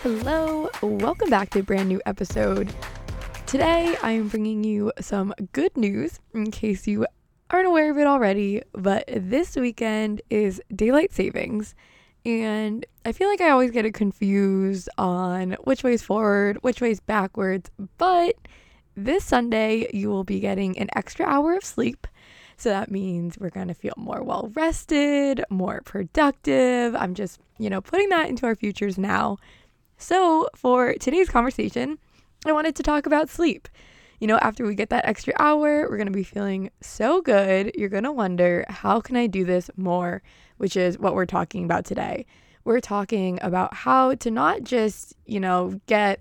Hello, welcome back to a brand new episode. Today, I am bringing you some good news in case you aren't aware of it already, but this weekend is daylight savings. And I feel like I always get it confused on which way's forward, which way's backwards. But this Sunday, you will be getting an extra hour of sleep. So that means we're going to feel more well rested, more productive. I'm just, you know, putting that into our futures now. So for today's conversation, I wanted to talk about sleep. You know, after we get that extra hour, we're going to be feeling so good. You're going to wonder, how can I do this more? Which is what we're talking about today. We're talking about how to not just, you know, get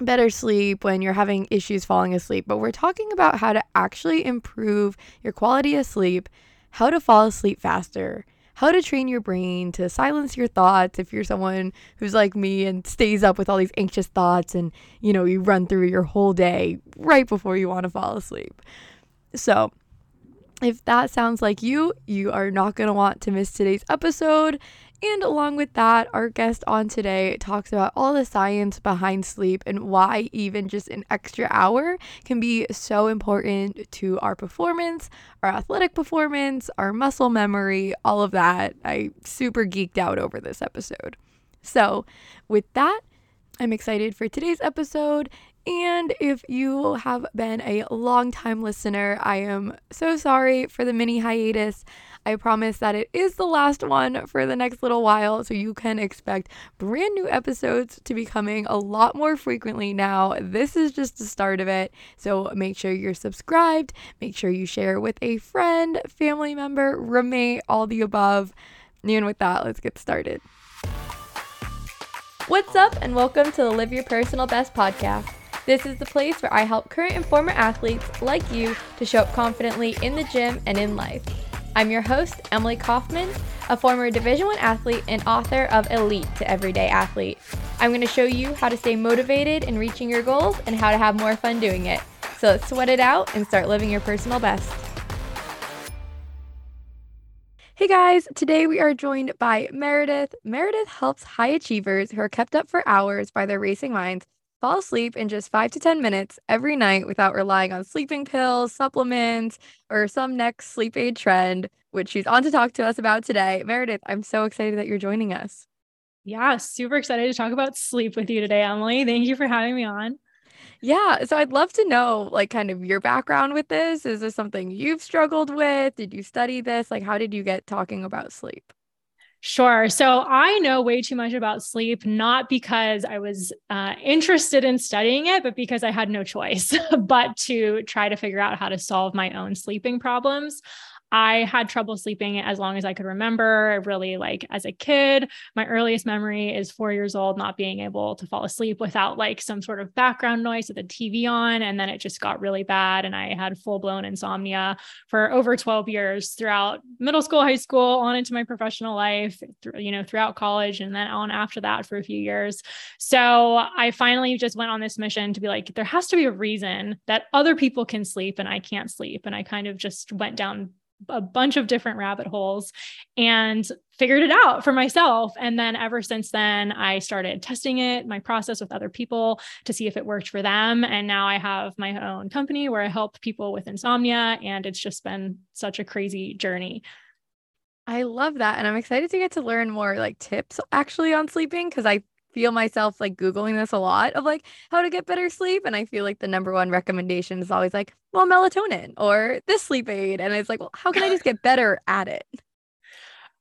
better sleep when you're having issues falling asleep, but we're talking about how to actually improve your quality of sleep, how to fall asleep faster, how to train your brain to silence your thoughts if you're someone who's like me and stays up with all these anxious thoughts and you know you run through your whole day right before you want to fall asleep. So, if that sounds like you, you are not going to want to miss today's episode. And along with that, our guest on today talks about all the science behind sleep and why even just an extra hour can be so important to our performance, our athletic performance, our muscle memory, all of that. I super geeked out over this episode. So, with that, I'm excited for today's episode. And if you have been a long time listener, I am so sorry for the mini hiatus. I promise that it is the last one for the next little while, so you can expect brand new episodes to be coming a lot more frequently now. This is just the start of it, so make sure you're subscribed, make sure you share with a friend, family member, roommate, all the above. And with that, let's get started. What's up, and welcome to the Live Your Personal Best podcast. This is the place where I help current and former athletes like you to show up confidently in the gym and in life. I'm your host, Emily Kaufman, a former Division 1 athlete and author of Elite to Everyday Athlete. I'm going to show you how to stay motivated in reaching your goals and how to have more fun doing it. So let's sweat it out and start living your personal best. Hey guys, today we are joined by Meredith. Meredith helps high achievers who are kept up for hours by their racing minds fall asleep in just five to 10 minutes every night without relying on sleeping pills, supplements, or some next sleep aid trend, which she's on to talk to us about today. Meredith, I'm so excited that you're joining us. Yeah, super excited to talk about sleep with you today, Emily. Thank you for having me on. Yeah, so I'd love to know like kind of your background with this. Is this something you've struggled with? Did you study this? Like how did you get talking about sleep? Sure. So I know way too much about sleep, not because I was uh, interested in studying it, but because I had no choice but to try to figure out how to solve my own sleeping problems. I had trouble sleeping as long as I could remember. Really, like as a kid, my earliest memory is four years old, not being able to fall asleep without like some sort of background noise with the TV on. And then it just got really bad. And I had full blown insomnia for over 12 years throughout middle school, high school, on into my professional life, you know, throughout college, and then on after that for a few years. So I finally just went on this mission to be like, there has to be a reason that other people can sleep and I can't sleep. And I kind of just went down a bunch of different rabbit holes and figured it out for myself. And then ever since then, I started testing it, my process with other people to see if it worked for them. And now I have my own company where I help people with insomnia. And it's just been such a crazy journey. I love that. And I'm excited to get to learn more like tips actually on sleeping because I feel myself like Googling this a lot of like how to get better sleep. And I feel like the number one recommendation is always like, well, melatonin or this sleep aid. And it's like, well, how can I just get better at it?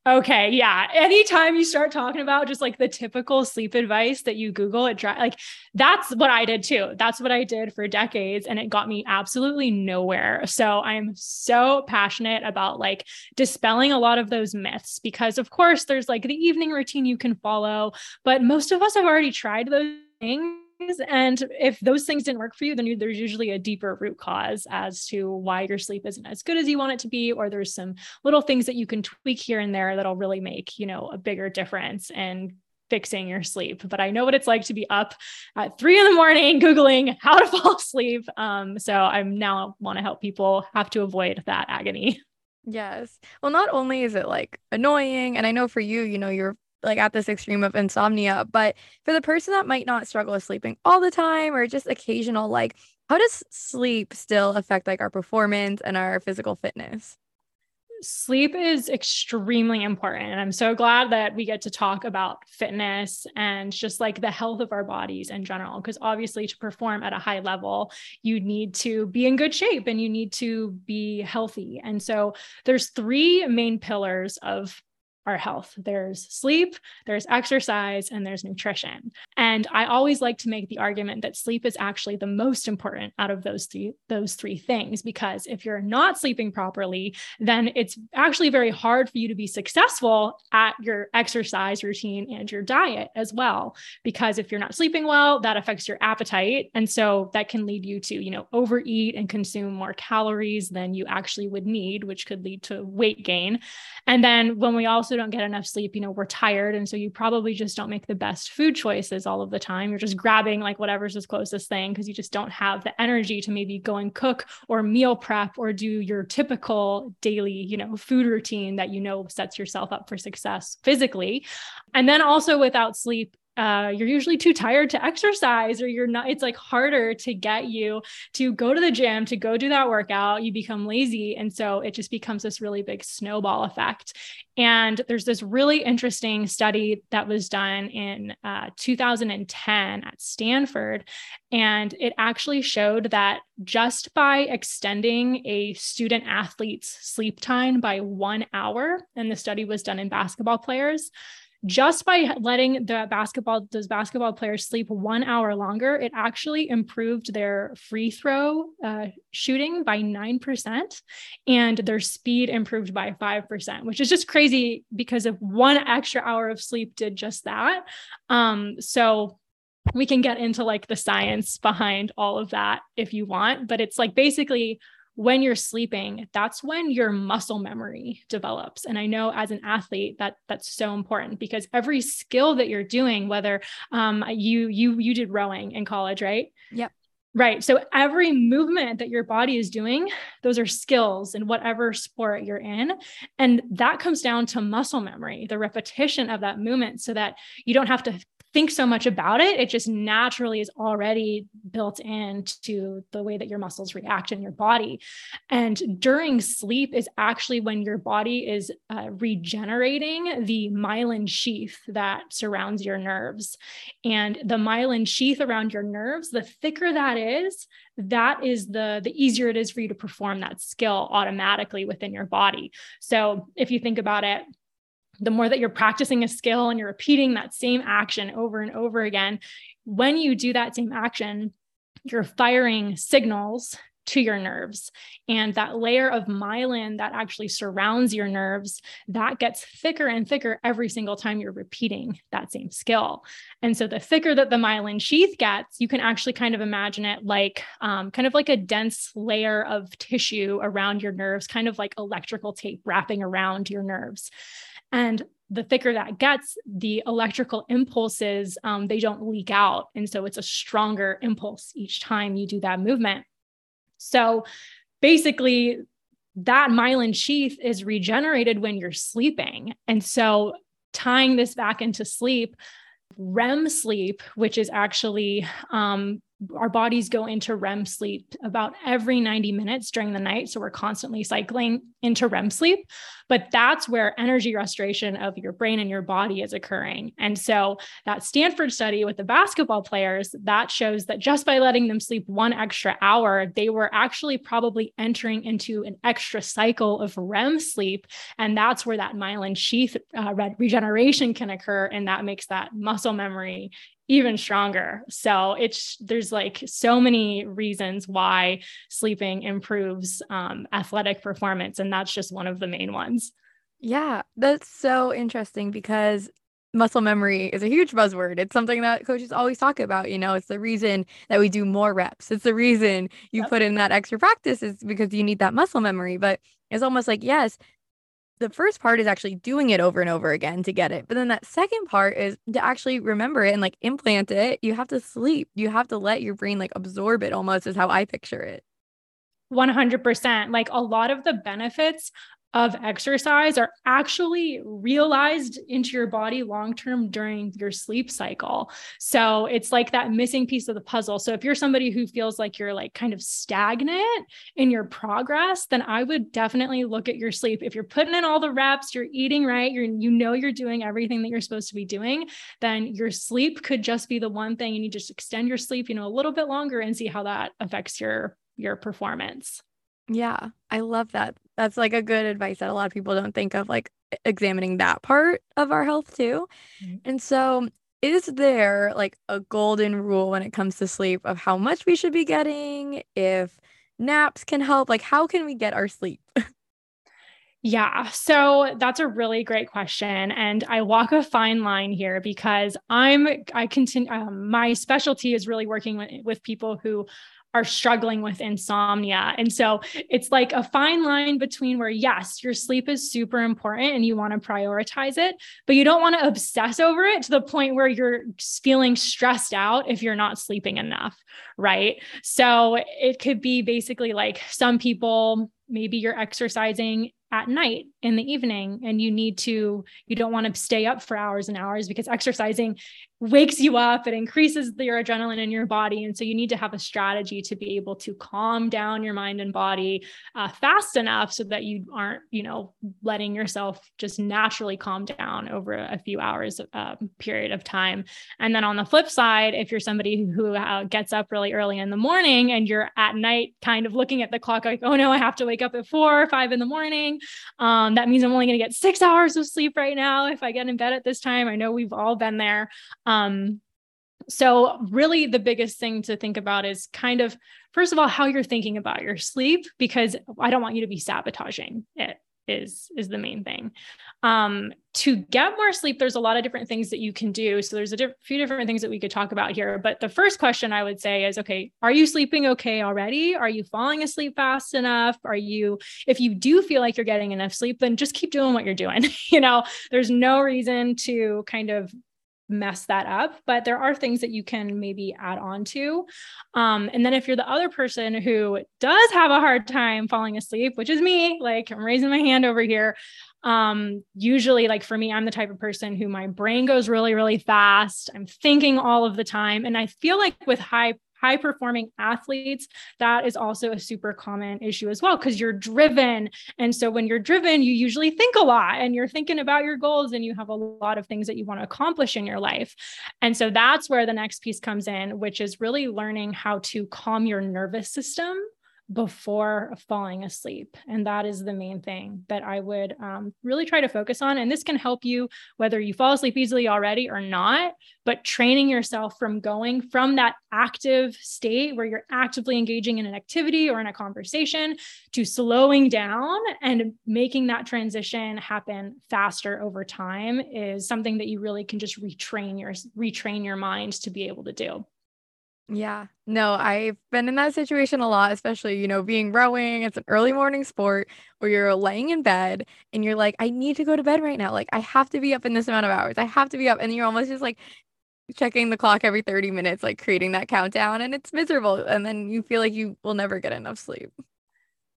Okay, yeah. Anytime you start talking about just like the typical sleep advice that you Google, it dry, like that's what I did too. That's what I did for decades, and it got me absolutely nowhere. So I'm so passionate about like dispelling a lot of those myths because, of course, there's like the evening routine you can follow, but most of us have already tried those things and if those things didn't work for you, then you, there's usually a deeper root cause as to why your sleep isn't as good as you want it to be, or there's some little things that you can tweak here and there that'll really make, you know, a bigger difference and fixing your sleep. But I know what it's like to be up at three in the morning Googling how to fall asleep. Um, so I'm now want to help people have to avoid that agony. Yes. Well, not only is it like annoying, and I know for you, you know, you're like at this extreme of insomnia. But for the person that might not struggle with sleeping all the time or just occasional, like how does sleep still affect like our performance and our physical fitness? Sleep is extremely important. And I'm so glad that we get to talk about fitness and just like the health of our bodies in general. Because obviously, to perform at a high level, you need to be in good shape and you need to be healthy. And so, there's three main pillars of our health. There's sleep, there's exercise, and there's nutrition. And I always like to make the argument that sleep is actually the most important out of those three those three things because if you're not sleeping properly, then it's actually very hard for you to be successful at your exercise routine and your diet as well because if you're not sleeping well, that affects your appetite and so that can lead you to, you know, overeat and consume more calories than you actually would need, which could lead to weight gain. And then when we also don't get enough sleep, you know, we're tired. And so you probably just don't make the best food choices all of the time. You're just grabbing like whatever's the closest thing because you just don't have the energy to maybe go and cook or meal prep or do your typical daily, you know, food routine that you know sets yourself up for success physically. And then also without sleep, uh, you're usually too tired to exercise or you're not it's like harder to get you to go to the gym to go do that workout you become lazy and so it just becomes this really big snowball effect. And there's this really interesting study that was done in uh, 2010 at stanford and it actually showed that just by extending a student athlete's sleep time by one hour and the study was done in basketball players just by letting the basketball those basketball players sleep one hour longer it actually improved their free throw uh, shooting by 9% and their speed improved by 5% which is just crazy because of one extra hour of sleep did just that um, so we can get into like the science behind all of that if you want but it's like basically when you're sleeping that's when your muscle memory develops and i know as an athlete that that's so important because every skill that you're doing whether um, you you you did rowing in college right yep Right. So every movement that your body is doing, those are skills in whatever sport you're in. And that comes down to muscle memory, the repetition of that movement so that you don't have to think so much about it. It just naturally is already built into the way that your muscles react in your body. And during sleep is actually when your body is uh, regenerating the myelin sheath that surrounds your nerves. And the myelin sheath around your nerves, the thicker that is, that is the the easier it is for you to perform that skill automatically within your body. So if you think about it, the more that you're practicing a skill and you're repeating that same action over and over again, when you do that same action, you're firing signals to your nerves. And that layer of myelin that actually surrounds your nerves, that gets thicker and thicker every single time you're repeating that same skill. And so the thicker that the myelin sheath gets, you can actually kind of imagine it like um, kind of like a dense layer of tissue around your nerves, kind of like electrical tape wrapping around your nerves. And the thicker that gets, the electrical impulses, um, they don't leak out. And so it's a stronger impulse each time you do that movement. So basically, that myelin sheath is regenerated when you're sleeping. And so tying this back into sleep, REM sleep, which is actually um, our bodies go into REM sleep about every 90 minutes during the night. So we're constantly cycling into REM sleep. But that's where energy restoration of your brain and your body is occurring. And so that Stanford study with the basketball players, that shows that just by letting them sleep one extra hour, they were actually probably entering into an extra cycle of REM sleep. And that's where that myelin sheath uh, regeneration can occur. And that makes that muscle memory even stronger. So it's there's like so many reasons why sleeping improves um, athletic performance, and that's just one of the main ones. Yeah, that's so interesting because muscle memory is a huge buzzword. It's something that coaches always talk about. You know, it's the reason that we do more reps. It's the reason you yep. put in that extra practice is because you need that muscle memory. But it's almost like, yes, the first part is actually doing it over and over again to get it. But then that second part is to actually remember it and like implant it. You have to sleep. You have to let your brain like absorb it almost is how I picture it. 100%. Like a lot of the benefits of exercise are actually realized into your body long term during your sleep cycle. So it's like that missing piece of the puzzle. So if you're somebody who feels like you're like kind of stagnant in your progress, then I would definitely look at your sleep. If you're putting in all the reps, you're eating right, you're you know you're doing everything that you're supposed to be doing, then your sleep could just be the one thing and you just extend your sleep, you know, a little bit longer and see how that affects your your performance. Yeah, I love that. That's like a good advice that a lot of people don't think of, like examining that part of our health too. Mm-hmm. And so, is there like a golden rule when it comes to sleep of how much we should be getting? If naps can help, like how can we get our sleep? Yeah, so that's a really great question, and I walk a fine line here because I'm I continue. Um, my specialty is really working with, with people who are struggling with insomnia. And so it's like a fine line between where, yes, your sleep is super important and you want to prioritize it, but you don't want to obsess over it to the point where you're feeling stressed out if you're not sleeping enough. Right. So it could be basically like some people, maybe you're exercising at night in the evening and you need to you don't want to stay up for hours and hours because exercising wakes you up it increases your adrenaline in your body and so you need to have a strategy to be able to calm down your mind and body uh, fast enough so that you aren't you know letting yourself just naturally calm down over a few hours uh, period of time and then on the flip side if you're somebody who uh, gets up really early in the morning and you're at night kind of looking at the clock like oh no i have to wake up at four or five in the morning um, that means I'm only going to get six hours of sleep right now if I get in bed at this time. I know we've all been there. So, really, the biggest thing to think about is kind of, first of all, how you're thinking about your sleep, because I don't want you to be sabotaging it is is the main thing. Um to get more sleep there's a lot of different things that you can do. So there's a diff- few different things that we could talk about here. But the first question i would say is okay are you sleeping okay already? Are you falling asleep fast enough? Are you if you do feel like you're getting enough sleep then just keep doing what you're doing. You know there's no reason to kind of mess that up but there are things that you can maybe add on to. Um, and then if you're the other person who does have a hard time falling asleep which is me like i'm raising my hand over here um, usually like for me i'm the type of person who my brain goes really really fast. I'm thinking all of the time and i feel like with high high performing athletes, that is also a super common issue as well, because you're driven. And so when you're driven, you usually think a lot and you're thinking about your goals and you have a lot of things that you want to accomplish in your life. And so that's where the next piece comes in, which is really learning how to calm your nervous system before falling asleep. And that is the main thing that I would um, really try to focus on. And this can help you whether you fall asleep easily already or not, but training yourself from going from that active state where you're actively engaging in an activity or in a conversation to slowing down and making that transition happen faster over time is something that you really can just retrain your retrain your mind to be able to do. Yeah. No, I've been in that situation a lot, especially, you know, being rowing. It's an early morning sport where you're laying in bed and you're like, I need to go to bed right now. Like, I have to be up in this amount of hours. I have to be up. And you're almost just like checking the clock every 30 minutes, like creating that countdown. And it's miserable. And then you feel like you will never get enough sleep.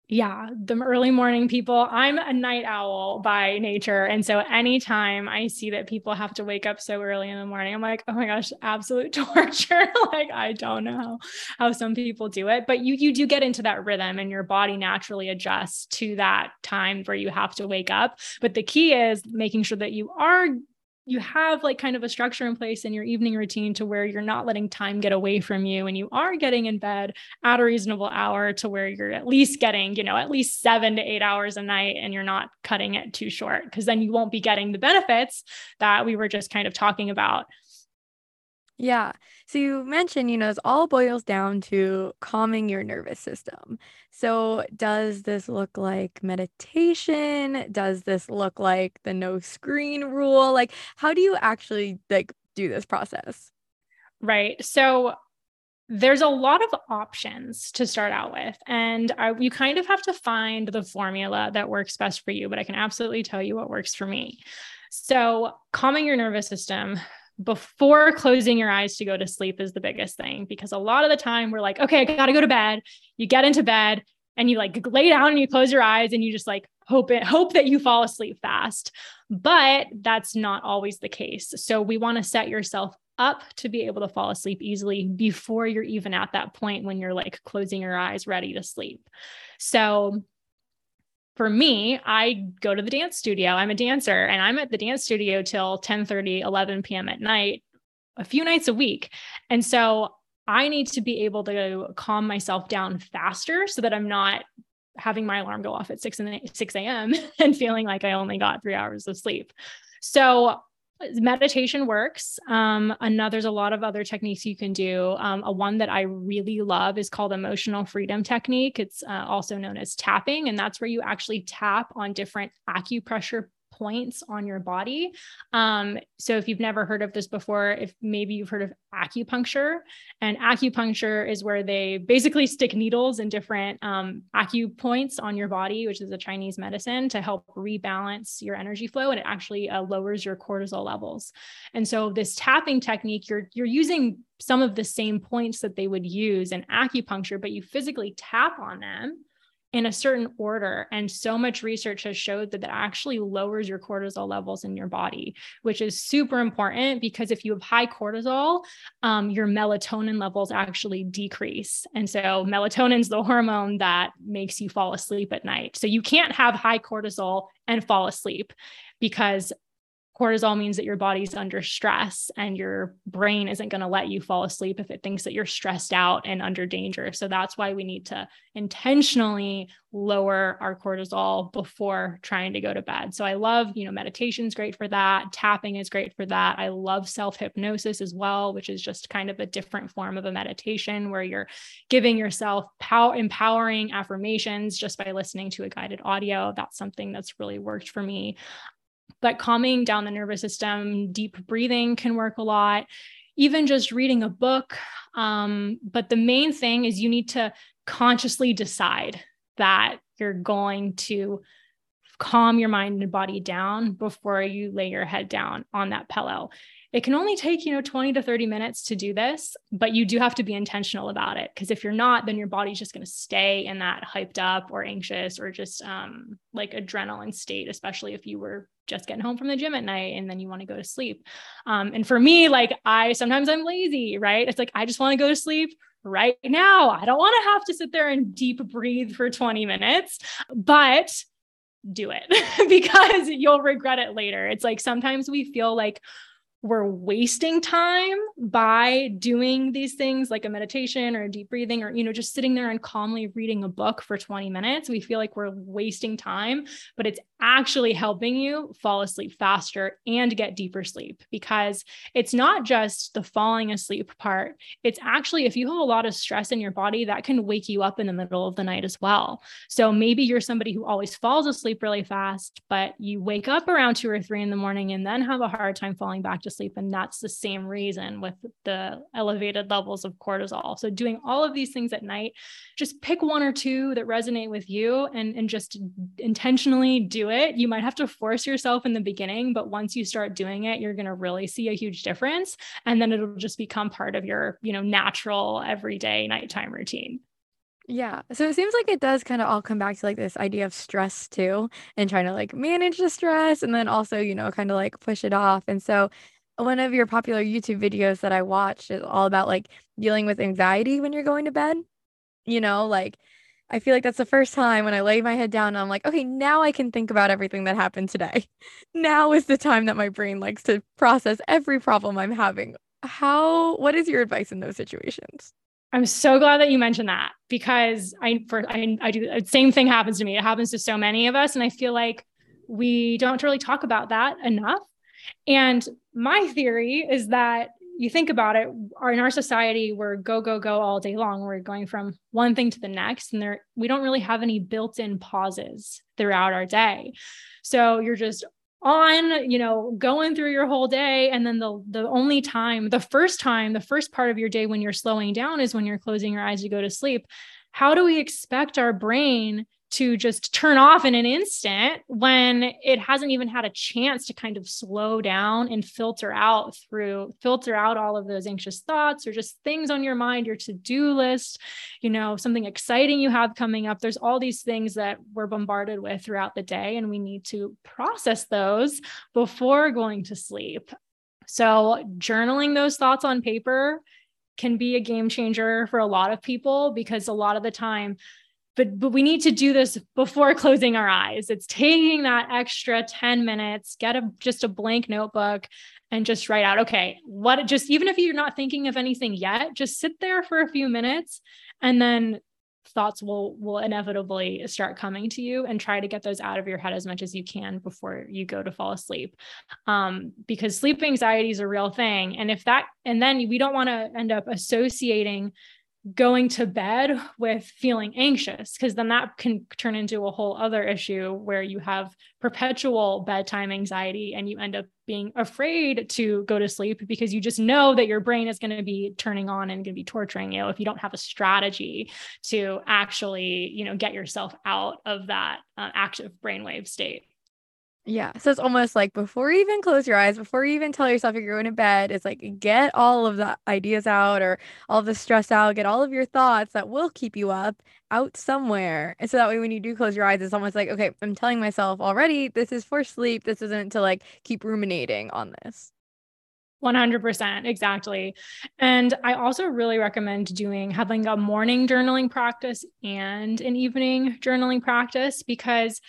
Yeah, the early morning people. I'm a night owl by nature. And so anytime I see that people have to wake up so early in the morning, I'm like, oh my gosh, absolute torture. like I don't know how, some people do it. But you you do get into that rhythm and your body naturally adjusts to that time where you have to wake up. But the key is making sure that you are you have like kind of a structure in place in your evening routine to where you're not letting time get away from you and you are getting in bed at a reasonable hour to where you're at least getting, you know, at least 7 to 8 hours a night and you're not cutting it too short because then you won't be getting the benefits that we were just kind of talking about yeah. So you mentioned, you know, this all boils down to calming your nervous system. So does this look like meditation? Does this look like the no screen rule? Like how do you actually like do this process? Right. So there's a lot of options to start out with and I, you kind of have to find the formula that works best for you but i can absolutely tell you what works for me so calming your nervous system before closing your eyes to go to sleep is the biggest thing because a lot of the time we're like, okay, I got to go to bed. You get into bed and you like lay down and you close your eyes and you just like hope it hope that you fall asleep fast. But that's not always the case. So we want to set yourself up to be able to fall asleep easily before you're even at that point when you're like closing your eyes ready to sleep. So for me, I go to the dance studio. I'm a dancer and I'm at the dance studio till 10 30, 11 p.m. at night, a few nights a week. And so I need to be able to calm myself down faster so that I'm not having my alarm go off at 6 and 6 a.m. and feeling like I only got three hours of sleep. So meditation works. Um, another, there's a lot of other techniques you can do. Um, a one that I really love is called emotional freedom technique. It's uh, also known as tapping, and that's where you actually tap on different acupressure points on your body. Um, so if you've never heard of this before, if maybe you've heard of acupuncture, and acupuncture is where they basically stick needles in different um, acupoints on your body, which is a Chinese medicine to help rebalance your energy flow, and it actually uh, lowers your cortisol levels. And so this tapping technique, you're you're using some of the same points that they would use in acupuncture, but you physically tap on them in a certain order. And so much research has showed that that actually lowers your cortisol levels in your body, which is super important because if you have high cortisol, um, your melatonin levels actually decrease. And so melatonin is the hormone that makes you fall asleep at night. So you can't have high cortisol and fall asleep because cortisol means that your body's under stress and your brain isn't going to let you fall asleep if it thinks that you're stressed out and under danger. So that's why we need to intentionally lower our cortisol before trying to go to bed. So I love, you know, meditation's great for that. Tapping is great for that. I love self-hypnosis as well, which is just kind of a different form of a meditation where you're giving yourself power empowering affirmations just by listening to a guided audio. That's something that's really worked for me but calming down the nervous system, deep breathing can work a lot, even just reading a book. Um, but the main thing is you need to consciously decide that you're going to calm your mind and body down before you lay your head down on that pillow. It can only take, you know, 20 to 30 minutes to do this, but you do have to be intentional about it. Because if you're not, then your body's just going to stay in that hyped up or anxious or just um, like adrenaline state, especially if you were just getting home from the gym at night and then you want to go to sleep. Um, and for me, like I sometimes I'm lazy, right? It's like I just want to go to sleep right now. I don't want to have to sit there and deep breathe for 20 minutes, but do it because you'll regret it later. It's like sometimes we feel like we're wasting time by doing these things like a meditation or a deep breathing or you know just sitting there and calmly reading a book for 20 minutes. We feel like we're wasting time but it's actually helping you fall asleep faster and get deeper sleep because it's not just the falling asleep part. It's actually if you have a lot of stress in your body that can wake you up in the middle of the night as well. So maybe you're somebody who always falls asleep really fast but you wake up around 2 or 3 in the morning and then have a hard time falling back to sleep. And that's the same reason with the elevated levels of cortisol. So, doing all of these things at night, just pick one or two that resonate with you and, and just intentionally do it. You might have to force yourself in the beginning, but once you start doing it, you're going to really see a huge difference. And then it'll just become part of your, you know, natural everyday nighttime routine. Yeah. So it seems like it does kind of all come back to like this idea of stress too, and trying to like manage the stress and then also, you know, kind of like push it off. And so one of your popular YouTube videos that I watched is all about like dealing with anxiety when you're going to bed. You know, like I feel like that's the first time when I lay my head down I'm like, okay, now I can think about everything that happened today. Now is the time that my brain likes to process every problem I'm having. How, what is your advice in those situations? I'm so glad that you mentioned that because I, for, I, I do the same thing happens to me. It happens to so many of us. And I feel like we don't really talk about that enough. And my theory is that you think about it, in our society, we're go, go, go all day long. We're going from one thing to the next, and there we don't really have any built-in pauses throughout our day. So you're just on, you know, going through your whole day. And then the the only time, the first time, the first part of your day when you're slowing down is when you're closing your eyes to go to sleep. How do we expect our brain to just turn off in an instant when it hasn't even had a chance to kind of slow down and filter out through filter out all of those anxious thoughts or just things on your mind your to-do list you know something exciting you have coming up. There's all these things that we're bombarded with throughout the day and we need to process those before going to sleep. So journaling those thoughts on paper can be a game changer for a lot of people because a lot of the time but but we need to do this before closing our eyes. It's taking that extra 10 minutes get a just a blank notebook and just write out okay what just even if you're not thinking of anything yet just sit there for a few minutes and then thoughts will will inevitably start coming to you and try to get those out of your head as much as you can before you go to fall asleep. Um, because sleep anxiety is a real thing. And if that and then we don't want to end up associating going to bed with feeling anxious because then that can turn into a whole other issue where you have perpetual bedtime anxiety and you end up being afraid to go to sleep because you just know that your brain is going to be turning on and going to be torturing you if you don't have a strategy to actually you know get yourself out of that uh, active brainwave state yeah. So it's almost like before you even close your eyes, before you even tell yourself you're going to bed, it's like get all of the ideas out or all the stress out, get all of your thoughts that will keep you up out somewhere. And so that way when you do close your eyes, it's almost like, okay, I'm telling myself already this is for sleep. This isn't to like keep ruminating on this. 100% exactly and i also really recommend doing having a morning journaling practice and an evening journaling practice because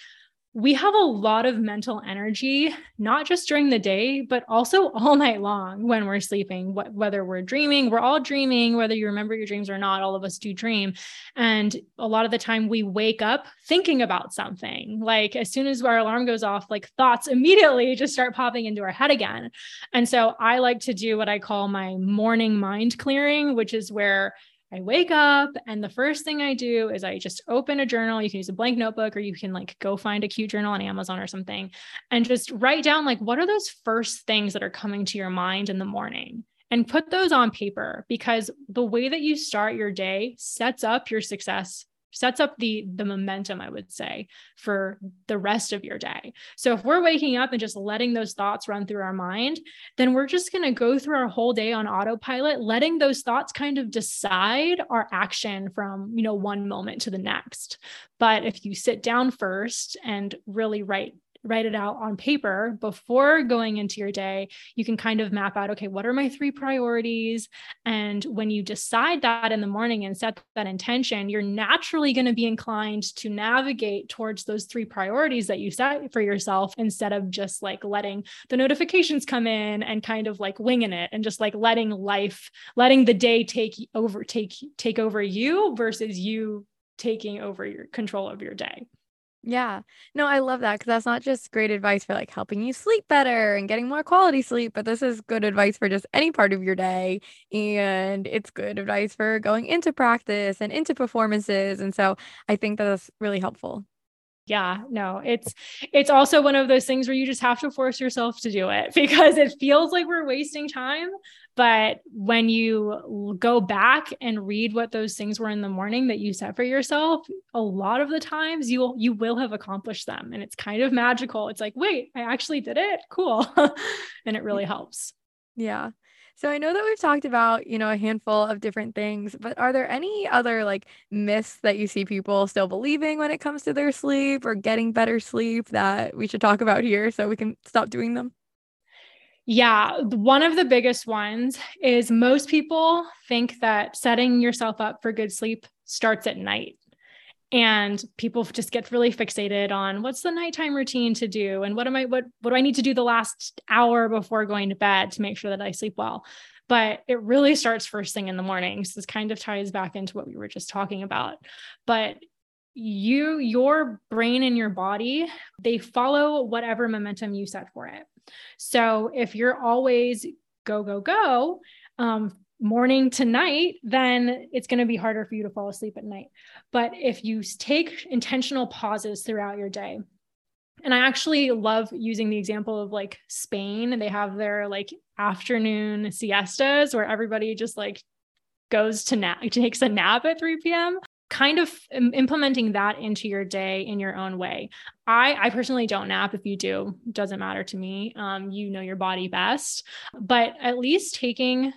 we have a lot of mental energy, not just during the day, but also all night long when we're sleeping, whether we're dreaming, we're all dreaming, whether you remember your dreams or not, all of us do dream. And a lot of the time we wake up thinking about something. Like as soon as our alarm goes off, like thoughts immediately just start popping into our head again. And so I like to do what I call my morning mind clearing, which is where I wake up and the first thing I do is I just open a journal. You can use a blank notebook or you can like go find a cute journal on Amazon or something and just write down like what are those first things that are coming to your mind in the morning and put those on paper because the way that you start your day sets up your success sets up the the momentum i would say for mm-hmm. the rest of your day. So if we're waking up and just letting those thoughts run through our mind then we're just going to go through our whole day on autopilot letting those thoughts kind of decide our action from you know one moment to the next. But if you sit down first and really write write it out on paper before going into your day, you can kind of map out, okay, what are my three priorities? And when you decide that in the morning and set that intention, you're naturally going to be inclined to navigate towards those three priorities that you set for yourself instead of just like letting the notifications come in and kind of like winging it and just like letting life, letting the day take over, take, take over you versus you taking over your control of your day. Yeah. No, I love that because that's not just great advice for like helping you sleep better and getting more quality sleep, but this is good advice for just any part of your day. And it's good advice for going into practice and into performances. And so I think that's really helpful yeah no it's it's also one of those things where you just have to force yourself to do it because it feels like we're wasting time but when you go back and read what those things were in the morning that you set for yourself a lot of the times you will you will have accomplished them and it's kind of magical. It's like wait i actually did it? Cool. And it really helps. Yeah. So I know that we've talked about, you know, a handful of different things, but are there any other like myths that you see people still believing when it comes to their sleep or getting better sleep that we should talk about here so we can stop doing them? Yeah, one of the biggest ones is most people think that setting yourself up for good sleep starts at night. And people just get really fixated on what's the nighttime routine to do and what am I what what do I need to do the last hour before going to bed to make sure that I sleep well. But it really starts first thing in the morning. So this kind of ties back into what we were just talking about. But you your brain and your body, they follow whatever momentum you set for it. So if you're always go, go, go, um, morning to night, then it's going to be harder for you to fall asleep at night. But if you take intentional pauses throughout your day, and I actually love using the example of like Spain, they have their like afternoon siestas where everybody just like goes to nap, takes a nap at 3 p.m kind of implementing that into your day in your own way. I I personally don't nap. If you do, doesn't matter to me. Um, you know your body best, but at least taking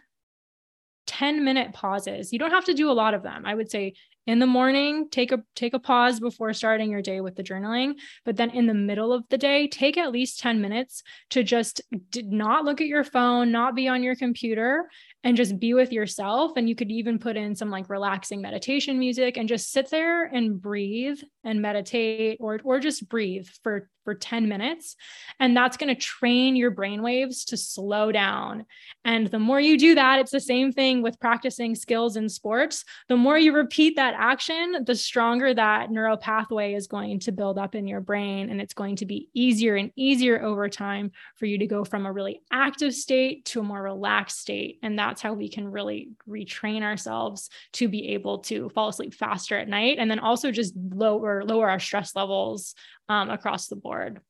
10 minute pauses. You don't have to do a lot of them. I would say in the morning take a take a pause before starting your day with the journaling but then in the middle of the day take at least 10 minutes to just not look at your phone not be on your computer and just be with yourself. And you could even put in some like relaxing meditation music and just sit there and breathe and meditate or, or just breathe for, for 10 minutes. And that's going to train your brain waves to slow down. And the more you do that, it's the same thing with practicing skills in sports. The more you repeat that action, the stronger that neural pathway is going to build up in your brain. And it's going to be easier and easier over time for you to go from a really active state to a more relaxed state. And that's how we can really retrain ourselves to be able to fall asleep faster at night and then also just lower lower our stress levels um, across the board.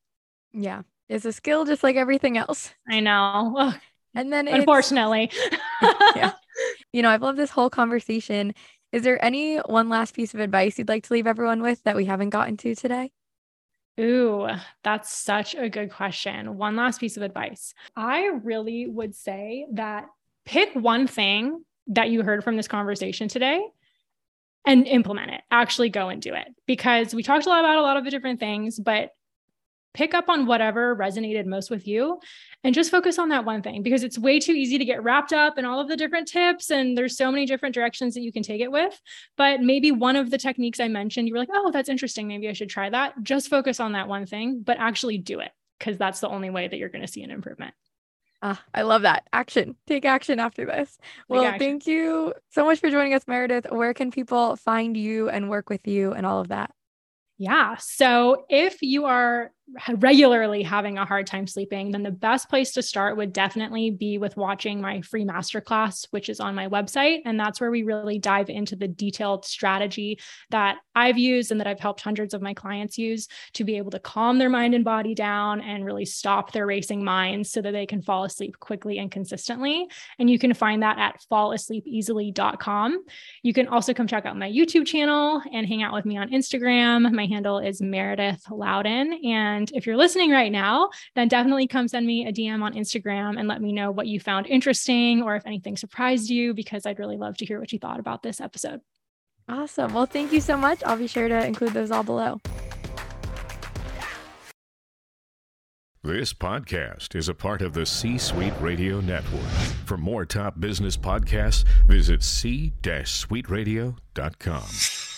Yeah. It's a skill just like everything else. I know. And then unfortunately. Yeah. You know i've loved this whole conversation. Is there any one last piece of advice you'd like to leave everyone with that we haven't gotten to today? Ooh, that's such a good question. One last piece of advice. I really would say that pick one thing that you heard from this conversation today and implement it. Actually go and do it. Because we talked a lot about a lot of the different things, but pick up on whatever resonated most with you and just focus on that one thing because it's way too easy to get wrapped up in all of the different tips and there's so many different directions that you can take it with. But maybe one of the techniques i mentioned you were like oh that's interesting. Maybe i should try that. Just focus on that one thing but actually do it because that's the only way that you're going to see an improvement Ah, I love that. Action. Take action after this. well, thank you so much for joining us, Meredith. Where can people find you and work with you and all of that? Yeah. So if you are regularly having a hard time sleeping, then the best place to start would definitely be with watching my free masterclass, which is on my website. And that's where we really dive into the detailed strategy that I've used and that I've helped hundreds of my clients use to be able to calm their mind and body down and really stop their racing minds so that they can fall asleep quickly and consistently. And you can find that at fallasleepeasily.com. You can also come check out my YouTube channel and hang out with me on Instagram. My handle is Meredith Loudon. And and if you're listening right now, then definitely come send me a DM on Instagram and let me know what you found interesting or if anything surprised you, because I'd really love to hear what you thought about this episode. Awesome. Well, thank you so much. I'll be sure to include those all below. This podcast is a part of the C Suite Radio Network. For more top business podcasts, visit c-suiteradio.com.